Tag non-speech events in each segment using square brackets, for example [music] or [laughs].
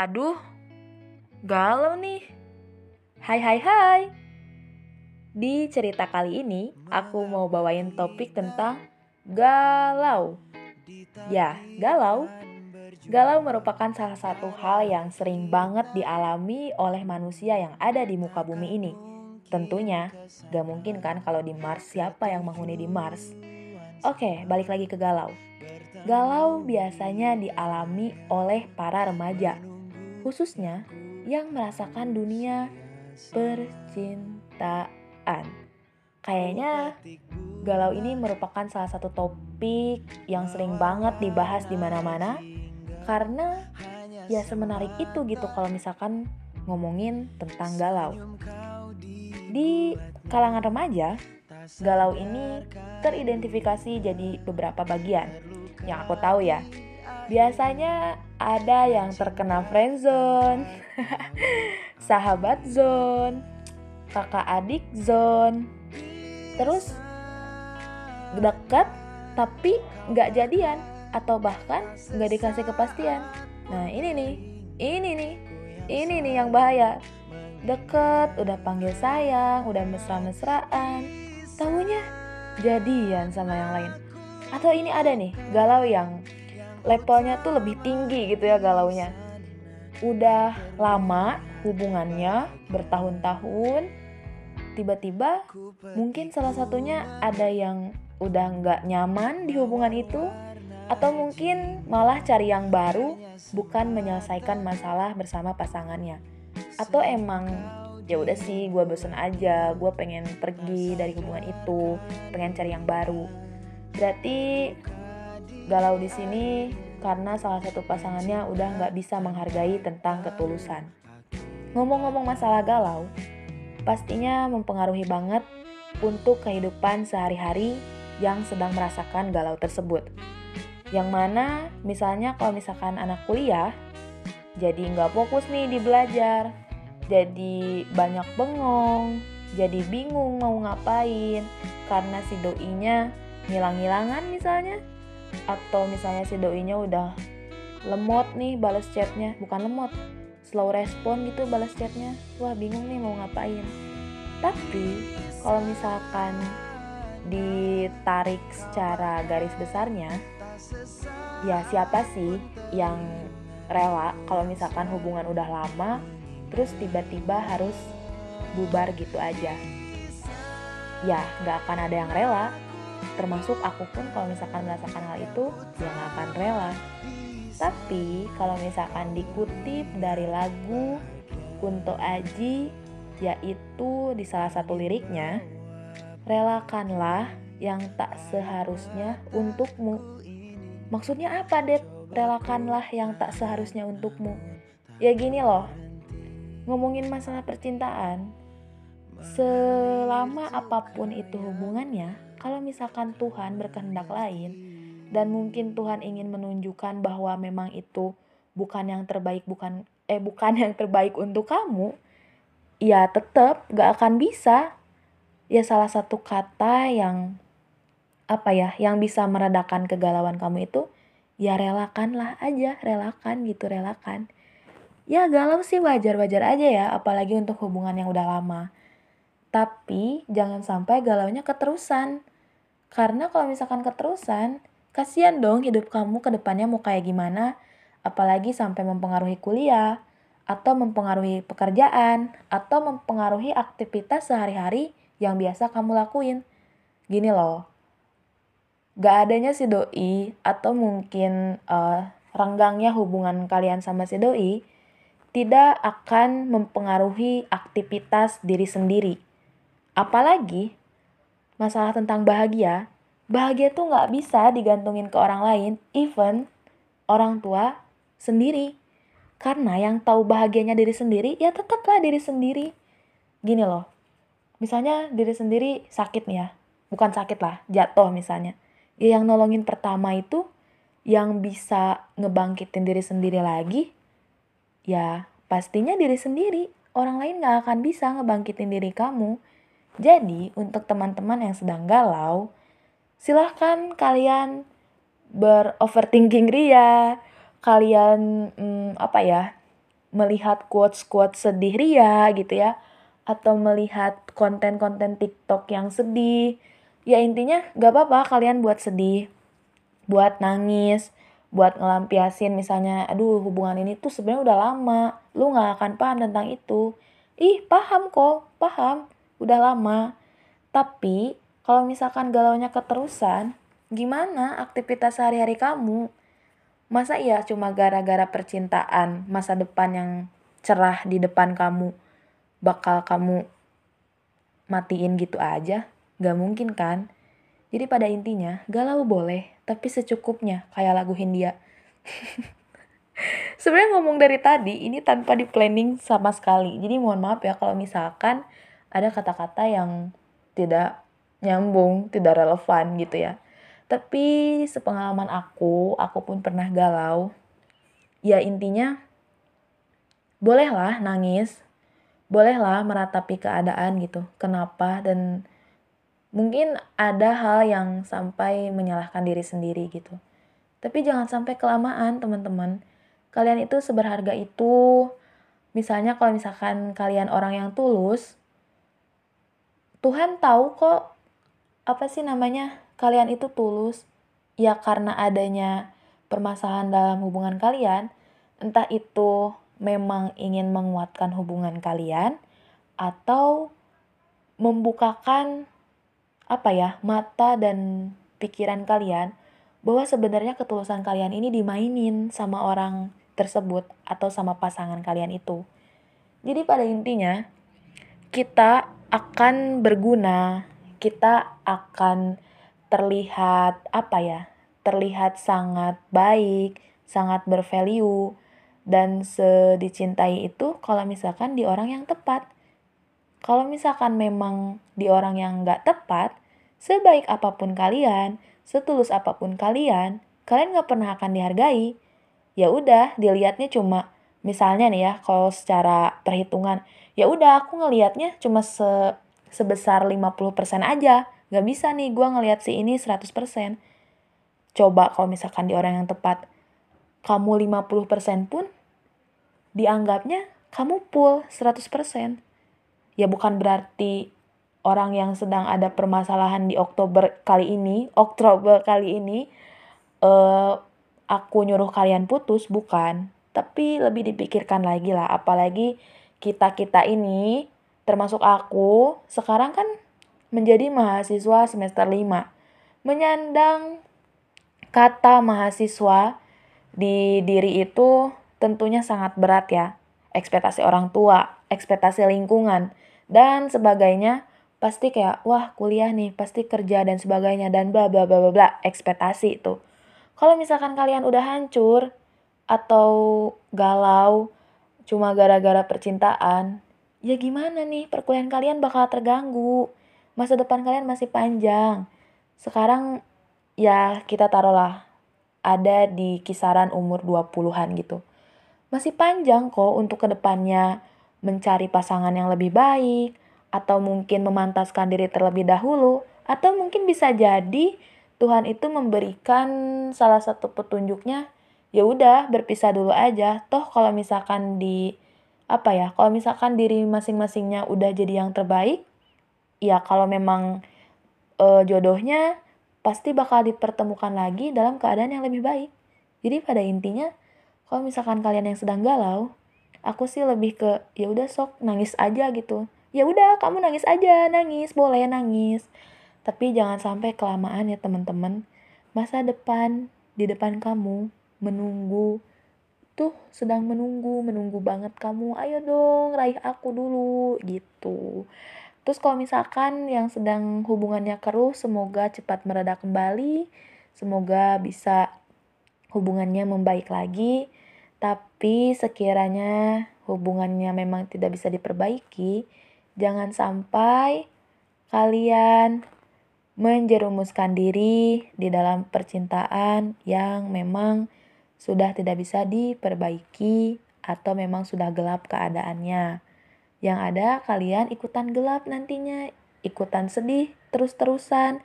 Aduh, galau nih. Hai hai hai. Di cerita kali ini, aku mau bawain topik tentang galau. Ya, galau. Galau merupakan salah satu hal yang sering banget dialami oleh manusia yang ada di muka bumi ini. Tentunya, gak mungkin kan kalau di Mars siapa yang menghuni di Mars. Oke, balik lagi ke galau. Galau biasanya dialami oleh para remaja, khususnya yang merasakan dunia percintaan. Kayaknya galau ini merupakan salah satu topik yang sering banget dibahas di mana-mana karena ya semenarik itu gitu kalau misalkan ngomongin tentang galau. Di kalangan remaja, galau ini teridentifikasi jadi beberapa bagian yang aku tahu ya. Biasanya ada yang terkena friendzone, [laughs] sahabat zone, kakak adik zone, terus dekat tapi nggak jadian atau bahkan nggak dikasih kepastian. Nah ini nih, ini nih, ini nih yang bahaya. Deket, udah panggil sayang, udah mesra-mesraan, tahunya jadian sama yang lain. Atau ini ada nih, galau yang levelnya tuh lebih tinggi gitu ya galaunya. Udah lama hubungannya bertahun-tahun, tiba-tiba mungkin salah satunya ada yang udah nggak nyaman di hubungan itu atau mungkin malah cari yang baru bukan menyelesaikan masalah bersama pasangannya atau emang ya udah sih gue bosen aja gue pengen pergi dari hubungan itu pengen cari yang baru berarti galau di sini karena salah satu pasangannya udah nggak bisa menghargai tentang ketulusan. Ngomong-ngomong masalah galau pastinya mempengaruhi banget untuk kehidupan sehari-hari yang sedang merasakan galau tersebut. Yang mana misalnya kalau misalkan anak kuliah jadi nggak fokus nih di belajar jadi banyak bengong jadi bingung mau ngapain karena si doinya ngilang-ngilangan misalnya atau misalnya si doinya udah lemot nih balas chatnya. Bukan lemot slow respon gitu balas chatnya. Wah bingung nih mau ngapain. Tapi kalau misalkan ditarik secara garis besarnya ya siapa sih yang rela kalau misalkan hubungan udah lama terus tiba-tiba harus bubar gitu aja? Ya nggak akan ada yang rela termasuk aku pun kalau misalkan merasakan hal itu ya nggak akan rela tapi kalau misalkan dikutip dari lagu Kunto Aji yaitu di salah satu liriknya relakanlah yang tak seharusnya untukmu Maksudnya apa, Det? Relakanlah yang tak seharusnya untukmu. Ya gini loh, ngomongin masalah percintaan, selama apa pun itu hubungannya, kalau misalkan Tuhan berkehendak lain, dan mungkin Tuhan ingin menunjukkan bahwa memang itu bukan yang terbaik, bukan eh bukan yang terbaik untuk kamu, ya tetap gak akan bisa. Ya salah satu kata yang apa ya yang bisa meredakan kegalauan kamu itu ya relakanlah aja relakan gitu relakan. Ya galau sih wajar-wajar aja ya apalagi untuk hubungan yang udah lama. Tapi jangan sampai galaunya keterusan karena kalau misalkan keterusan kasihan dong hidup kamu ke depannya mau kayak gimana apalagi sampai mempengaruhi kuliah atau mempengaruhi pekerjaan atau mempengaruhi aktivitas sehari-hari yang biasa kamu lakuin gini loh gak adanya si doi atau mungkin uh, renggangnya hubungan kalian sama si doi tidak akan mempengaruhi aktivitas diri sendiri. Apalagi masalah tentang bahagia, bahagia tuh nggak bisa digantungin ke orang lain, even orang tua sendiri. Karena yang tahu bahagianya diri sendiri, ya tetaplah diri sendiri. Gini loh, misalnya diri sendiri sakit nih ya, bukan sakit lah, jatuh misalnya ya yang nolongin pertama itu yang bisa ngebangkitin diri sendiri lagi ya pastinya diri sendiri orang lain gak akan bisa ngebangkitin diri kamu jadi untuk teman-teman yang sedang galau silahkan kalian beroverthinking ria. Kalian hmm, apa ya melihat quotes-quotes sedih ria gitu ya. Atau melihat konten-konten TikTok yang sedih. Ya intinya gak apa-apa kalian buat sedih buat nangis buat ngelampiasin misalnya aduh hubungan ini tuh sebenarnya udah lama lu gak akan paham tentang itu. Ih paham kok paham udah lama tapi kalau misalkan galaunya keterusan gimana aktivitas sehari-hari kamu Masa iya cuma gara-gara percintaan, masa depan yang cerah di depan kamu bakal kamu matiin gitu aja? Gak mungkin kan? Jadi pada intinya, galau boleh, tapi secukupnya, kayak lagu Hindia. [laughs] Sebenarnya ngomong dari tadi, ini tanpa di planning sama sekali. Jadi mohon maaf ya kalau misalkan ada kata-kata yang tidak nyambung, tidak relevan gitu ya. Tapi sepengalaman aku, aku pun pernah galau. Ya intinya, bolehlah nangis, bolehlah meratapi keadaan gitu. Kenapa dan mungkin ada hal yang sampai menyalahkan diri sendiri gitu. Tapi jangan sampai kelamaan teman-teman. Kalian itu seberharga itu. Misalnya kalau misalkan kalian orang yang tulus, Tuhan tahu kok apa sih namanya kalian itu tulus, ya karena adanya permasalahan dalam hubungan kalian, entah itu memang ingin menguatkan hubungan kalian atau membukakan apa ya mata dan pikiran kalian bahwa sebenarnya ketulusan kalian ini dimainin sama orang tersebut atau sama pasangan kalian itu. Jadi pada intinya kita akan berguna, kita akan terlihat apa ya terlihat sangat baik sangat bervalue dan sedicintai itu kalau misalkan di orang yang tepat. Kalau misalkan memang di orang yang nggak tepat sebaik apa pun kalian setulus apa pun kalian kalian nggak pernah akan dihargai. Ya udah dilihatnya cuma misalnya nih ya kalau secara perhitungan ya udah aku ngelihatnya cuma se sebesar 50% aja Gak bisa nih gue ngelihat si ini 100%. Coba kalau misalkan di orang yang tepat, kamu 50% pun dianggapnya kamu full 100%. Ya bukan berarti orang yang sedang ada permasalahan di Oktober kali ini, Oktober kali ini, uh, aku nyuruh kalian putus, bukan. Tapi lebih dipikirkan lagi lah, apalagi kita-kita ini, termasuk aku, sekarang kan menjadi mahasiswa semester 5. Menyandang kata mahasiswa di diri itu tentunya sangat berat ya. Ekspektasi orang tua, ekspektasi lingkungan, dan sebagainya pasti kayak wah kuliah nih, pasti kerja dan sebagainya dan bla bla bla bla bla ekspektasi itu. Kalau misalkan kalian udah hancur atau galau cuma gara-gara percintaan, ya gimana nih perkuliahan kalian bakal terganggu masa depan kalian masih panjang. Sekarang ya kita taruhlah ada di kisaran umur 20-an gitu. Masih panjang kok untuk ke depannya mencari pasangan yang lebih baik, atau mungkin memantaskan diri terlebih dahulu, atau mungkin bisa jadi Tuhan itu memberikan salah satu petunjuknya, ya udah berpisah dulu aja. Toh kalau misalkan di apa ya, kalau misalkan diri masing-masingnya udah jadi yang terbaik, ya kalau memang uh, jodohnya pasti bakal dipertemukan lagi dalam keadaan yang lebih baik. Jadi pada intinya kalau misalkan kalian yang sedang galau, aku sih lebih ke ya udah sok nangis aja gitu. Ya udah kamu nangis aja, nangis, boleh nangis. Tapi jangan sampai kelamaan ya teman-teman. Masa depan di depan kamu menunggu tuh sedang menunggu, menunggu banget kamu. Ayo dong, raih aku dulu gitu. Terus kalau misalkan yang sedang hubungannya keruh, semoga cepat mereda kembali, semoga bisa hubungannya membaik lagi. Tapi sekiranya hubungannya memang tidak bisa diperbaiki, jangan sampai kalian menjerumuskan diri di dalam percintaan yang memang sudah tidak bisa diperbaiki atau memang sudah gelap keadaannya. Yang ada kalian ikutan gelap nantinya, ikutan sedih terus-terusan.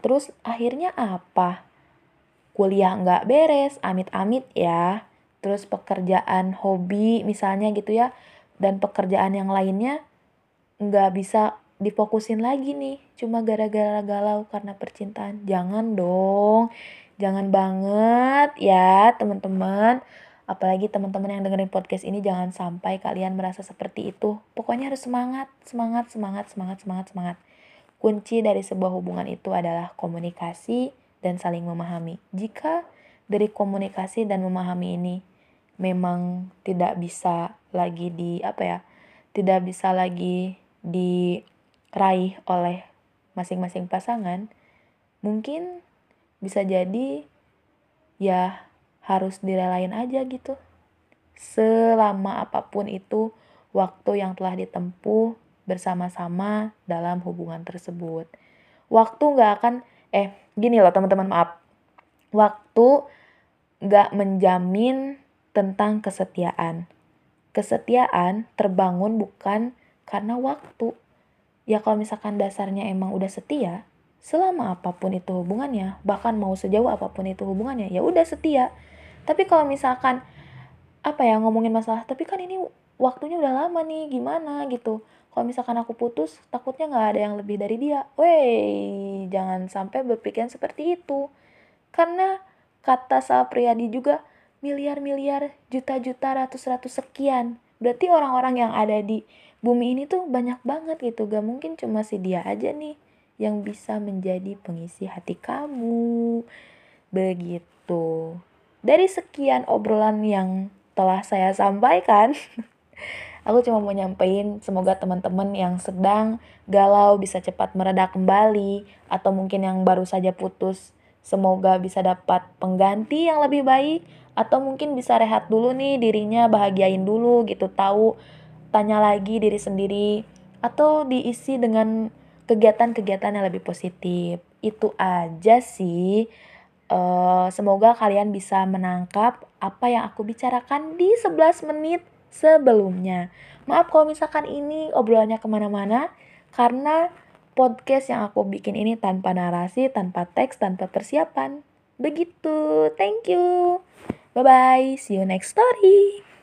Terus akhirnya apa? Kuliah nggak beres, amit-amit ya. terus pekerjaan hobi misalnya gitu ya, dan pekerjaan yang lainnya nggak bisa difokusin lagi nih cuma gara-gara galau karena percintaan. Jangan dong, jangan banget ya teman-teman. Apalagi teman-teman yang dengerin podcast ini jangan sampai kalian merasa seperti itu. Pokoknya harus semangat, semangat, semangat, semangat, semangat, semangat. Kunci dari sebuah hubungan itu adalah komunikasi dan saling memahami. Jika dari komunikasi dan memahami ini memang tidak bisa lagi di apa ya? Tidak bisa lagi diraih oleh masing-masing pasangan, mungkin bisa jadi ya harus direlain aja gitu. Selama apa pun itu waktu yang telah ditempuh bersama-sama dalam hubungan tersebut. Waktu nggak akan, eh gini loh teman-teman maaf. Waktu nggak menjamin tentang kesetiaan. Kesetiaan terbangun bukan karena waktu. Ya kalau misalkan dasarnya emang udah setia, selama apa pun itu hubungannya, bahkan mau sejauh apa pun itu hubungannya, ya udah setia. Tapi kalau misalkan apa ya ngomongin masalah tapi kan ini waktunya udah lama nih gimana? gitu. Kalau misalkan aku putus takutnya nggak ada yang lebih dari dia. Weh jangan sampai berpikiran seperti itu. Karena kata Sapriyadi juga miliar-miliar juta-juta ratus-ratus sekian. Berarti orang-orang yang ada di bumi ini tuh banyak banget gitu. Gak mungkin cuma si dia aja nih yang bisa menjadi pengisi hati kamu. Begitu. Dari sekian obrolan yang telah saya sampaikan, [laughs] aku cuma mau nyampein semoga teman-teman yang sedang galau bisa cepat meredak kembali atau mungkin yang baru saja putus. Semoga bisa dapat pengganti yang lebih baik atau mungkin bisa rehat dulu nih dirinya bahagiain dulu gitu tahu tanya lagi diri sendiri atau diisi dengan kegiatan-kegiatan yang lebih positif itu aja sih Uh, semoga kalian bisa menangkap apa yang aku bicarakan di 11 menit sebelumnya. Maaf kalau misalkan ini obrolannya ke mana-mana, karena podcast yang aku bikin ini tanpa narasi, tanpa teks, tanpa persiapan. Begitu, thank you. Bye-bye, see you next story.